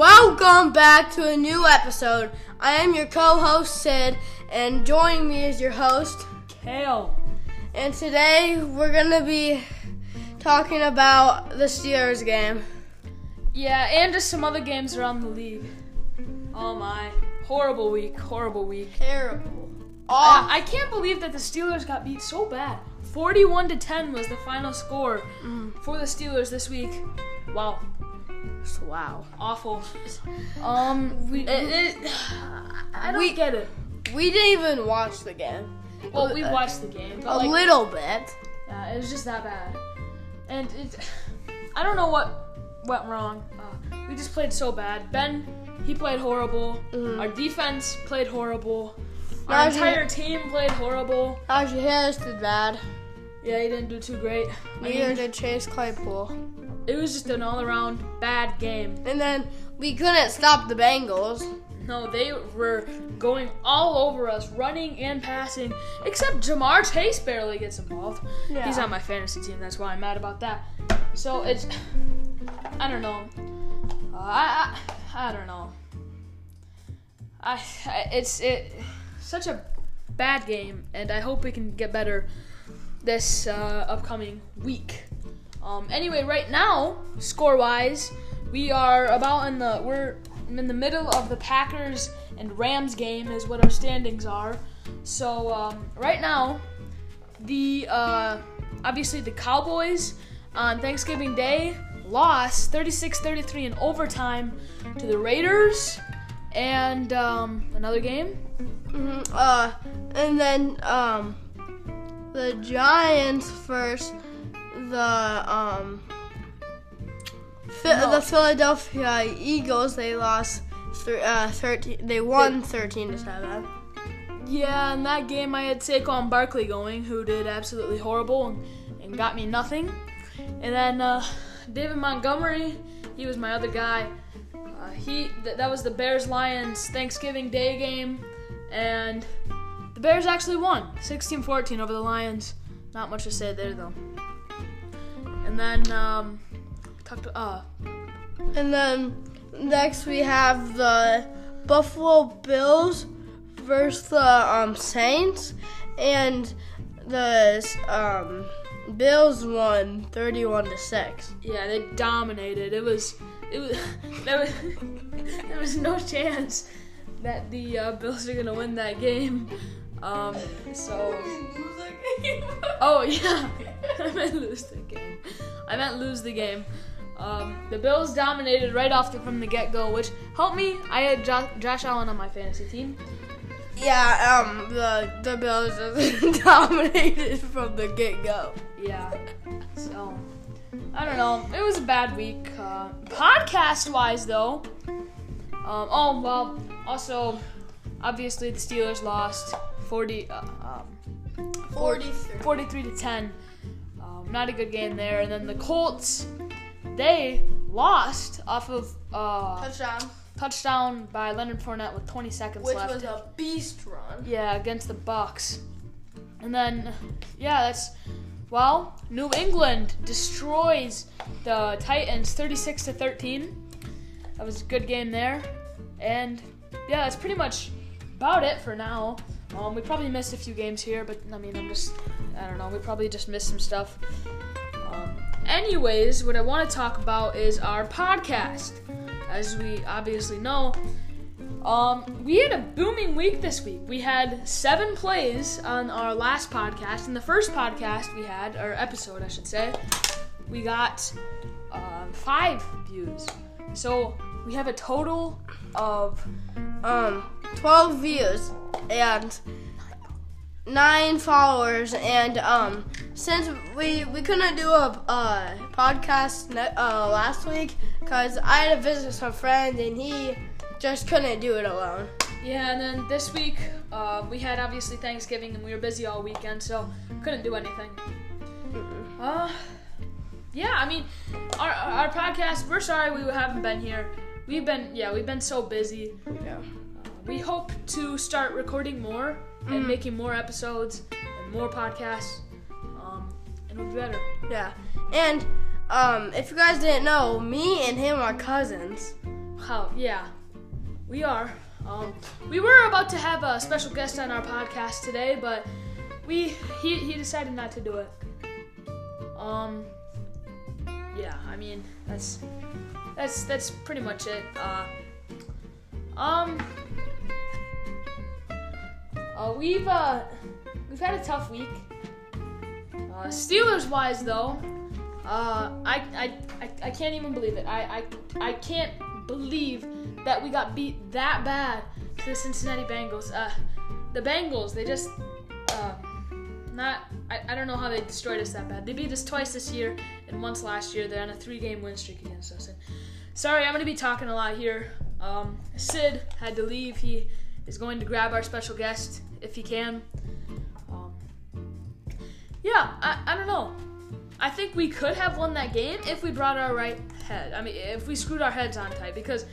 Welcome back to a new episode. I am your co-host Sid, and joining me is your host. Kale. And today we're gonna be talking about the Steelers game. Yeah, and just some other games around the league. Oh my. Horrible week. Horrible week. Terrible. I, I can't believe that the Steelers got beat so bad. 41 to 10 was the final score mm-hmm. for the Steelers this week. Wow. Wow. Awful. Um, We it, it, I don't We- get it. we didn't even watch the game. Well, we watched the game, A like, little bit. yeah, it was just that bad. And it, I don't know what went wrong. Uh, we just played so bad. Ben, he played horrible. Our defense played horrible. Our Najee- entire team played horrible. Najee Harris did bad. Yeah, he didn't do too great. I Neither mean, did Chase Claypool. It was just an all-around bad game. And then we couldn't stop the Bengals. No, they were going all over us, running and passing. Except Ja'Marr Chase barely gets involved. Yeah. He's on my fantasy team. That's why I'm mad about that. So it's, I don't know. Uh, I, I I don't know. I, I it's it such a bad game, and I hope we can get better this uh, upcoming week. Um, anyway, right now, score wise, we are about in the we're in the middle of the Packers and Rams game is what our standings are. So um, right now, the uh, obviously the Cowboys on Thanksgiving Day lost 36-33 in overtime to the Raiders, and um, another game. hmm Uh, and then um, the Giants first. The um, No. the Philadelphia Eagles they lost thr uh, thirteen. They won thirteen to seven. Yeah, in that game I had Saquon Barkley going, who did absolutely horrible and, and got me nothing. And then uh, David Montgomery, he was my other guy. Uh, he th- that was the Bears Lions Thanksgiving Day game, and the Bears actually won 16-14 over the Lions. Not much to say there though. And then um, talk to uh And then next we have the Buffalo Bills versus the um, Saints, and the um, Bills won thirty-one to six. Yeah, they dominated. It was, it was, there was, there was no chance that the uh, Bills are gonna win that game. Um, so, oh yeah, I meant lose the game. I meant lose the game. Um, the Bills dominated right off the, from the get go, which helped me. I had jo- Josh Allen on my fantasy team. Yeah, um, the the Bills just dominated from the get go. Yeah. So, I don't know. It was a bad week. Uh, podcast wise, though. Um, oh, well, also, obviously, the Steelers lost 40, uh, um, 43. 43 to 10. Um, not a good game there. And then the Colts, they lost off of uh, Touchdown, touchdown by Leonard Fournette with 20 seconds which left. Which was a beast run. Yeah, against the Bucs. And then yeah, that's well, New England destroys the Titans 36 to 13. That was a good game there. And yeah, that's pretty much about it for now. Um, we probably missed a few games here, but I mean, I'm just I don't know, we probably just missed some stuff. Um, anyways, what I want to talk about is our podcast. As we obviously know, um, we had a booming week this week. We had seven plays on our last podcast. In the first podcast we had, or episode, I should say, we got um, five views. So we have a total of Um, twelve views and nine followers, and um, since we we couldn't do a uh, podcast ne- uh, last week because I had to visit some friend and he just couldn't do it alone. yeah. And then this week uh, we had obviously Thanksgiving and we were busy all weekend, so couldn't do anything. Uh, yeah. I mean, our our podcast. We're sorry we haven't been here. We've been yeah we've been so busy. Yeah. We hope to start recording more and making more episodes and more podcasts. Um, and it'll be better. Yeah. And um, if you guys didn't know, me and him are cousins. how? Yeah, we are. Um, we were about to have a special guest on our podcast today, but we he he decided not to do it. Um, yeah, I mean that's that's that's pretty much it. Uh, um, uh, we've uh we've had a tough week. Uh, Steelers wise though, uh, I, I, I, I can't even believe it. I, I, I can't believe that we got beat that bad to the Cincinnati Bengals. Uh, the Bengals, they just, uh, not, I, I don't know how they destroyed us that bad. They beat us twice this year and once last year. They're on a three-game win streak against us. And sorry, I'm gonna be talking a lot here. Um, Sid had to leave. He is going to grab our special guest if he can. Um, yeah, I, I don't know. I think we could have won that game if we brought our right head. I mean, if we screwed our heads on tight, because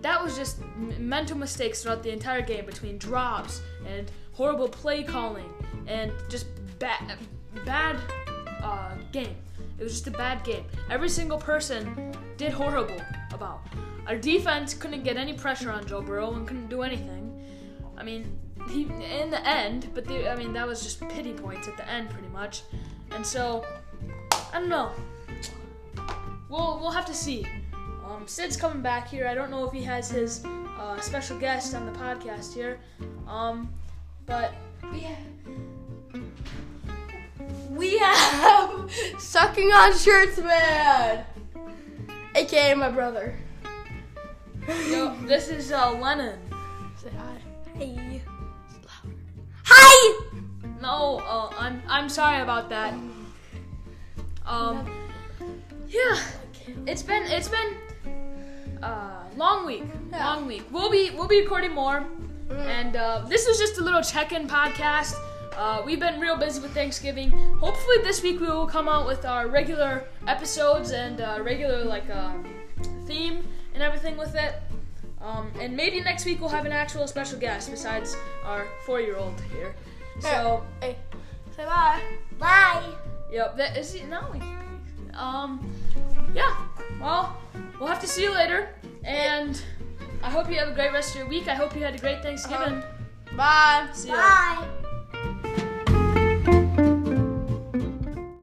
that was just m- mental mistakes throughout the entire game between drops and horrible play calling and just bad, bad uh, game. It was just a bad game. Every single person did horrible about. Our defense couldn't get any pressure on Joe Burrow and couldn't do anything. I mean, he in the end, but I mean that was just pity points at the end, pretty much. And so I don't know. We'll we'll have to see. Um, Sid's coming back here. I don't know if he has his uh, special guest on the podcast here. Um, but Yeah. We have sucking on shirts man, aka my brother. yo, this is uh, Lennon. Say hi. Hey. Hi. No, uh, I'm I'm sorry about that. Um, yeah, it's been it's been uh long week, Yeah. long week. We'll be we'll be recording more, and uh, this was just a little check-in podcast. Uh, we've been real busy with Thanksgiving. Hopefully this week we will come out with our regular episodes and uh, regular like um, theme and everything with it. Um, and maybe next week we'll have an actual special guest besides our four-year-old here. So. Hey. Say bye. Bye. Yep, that is it. No. Um, yeah. Well, we'll have to see you later, and I hope you have a great rest of your week. I hope you had a great Thanksgiving. Bye. see ya. Bye.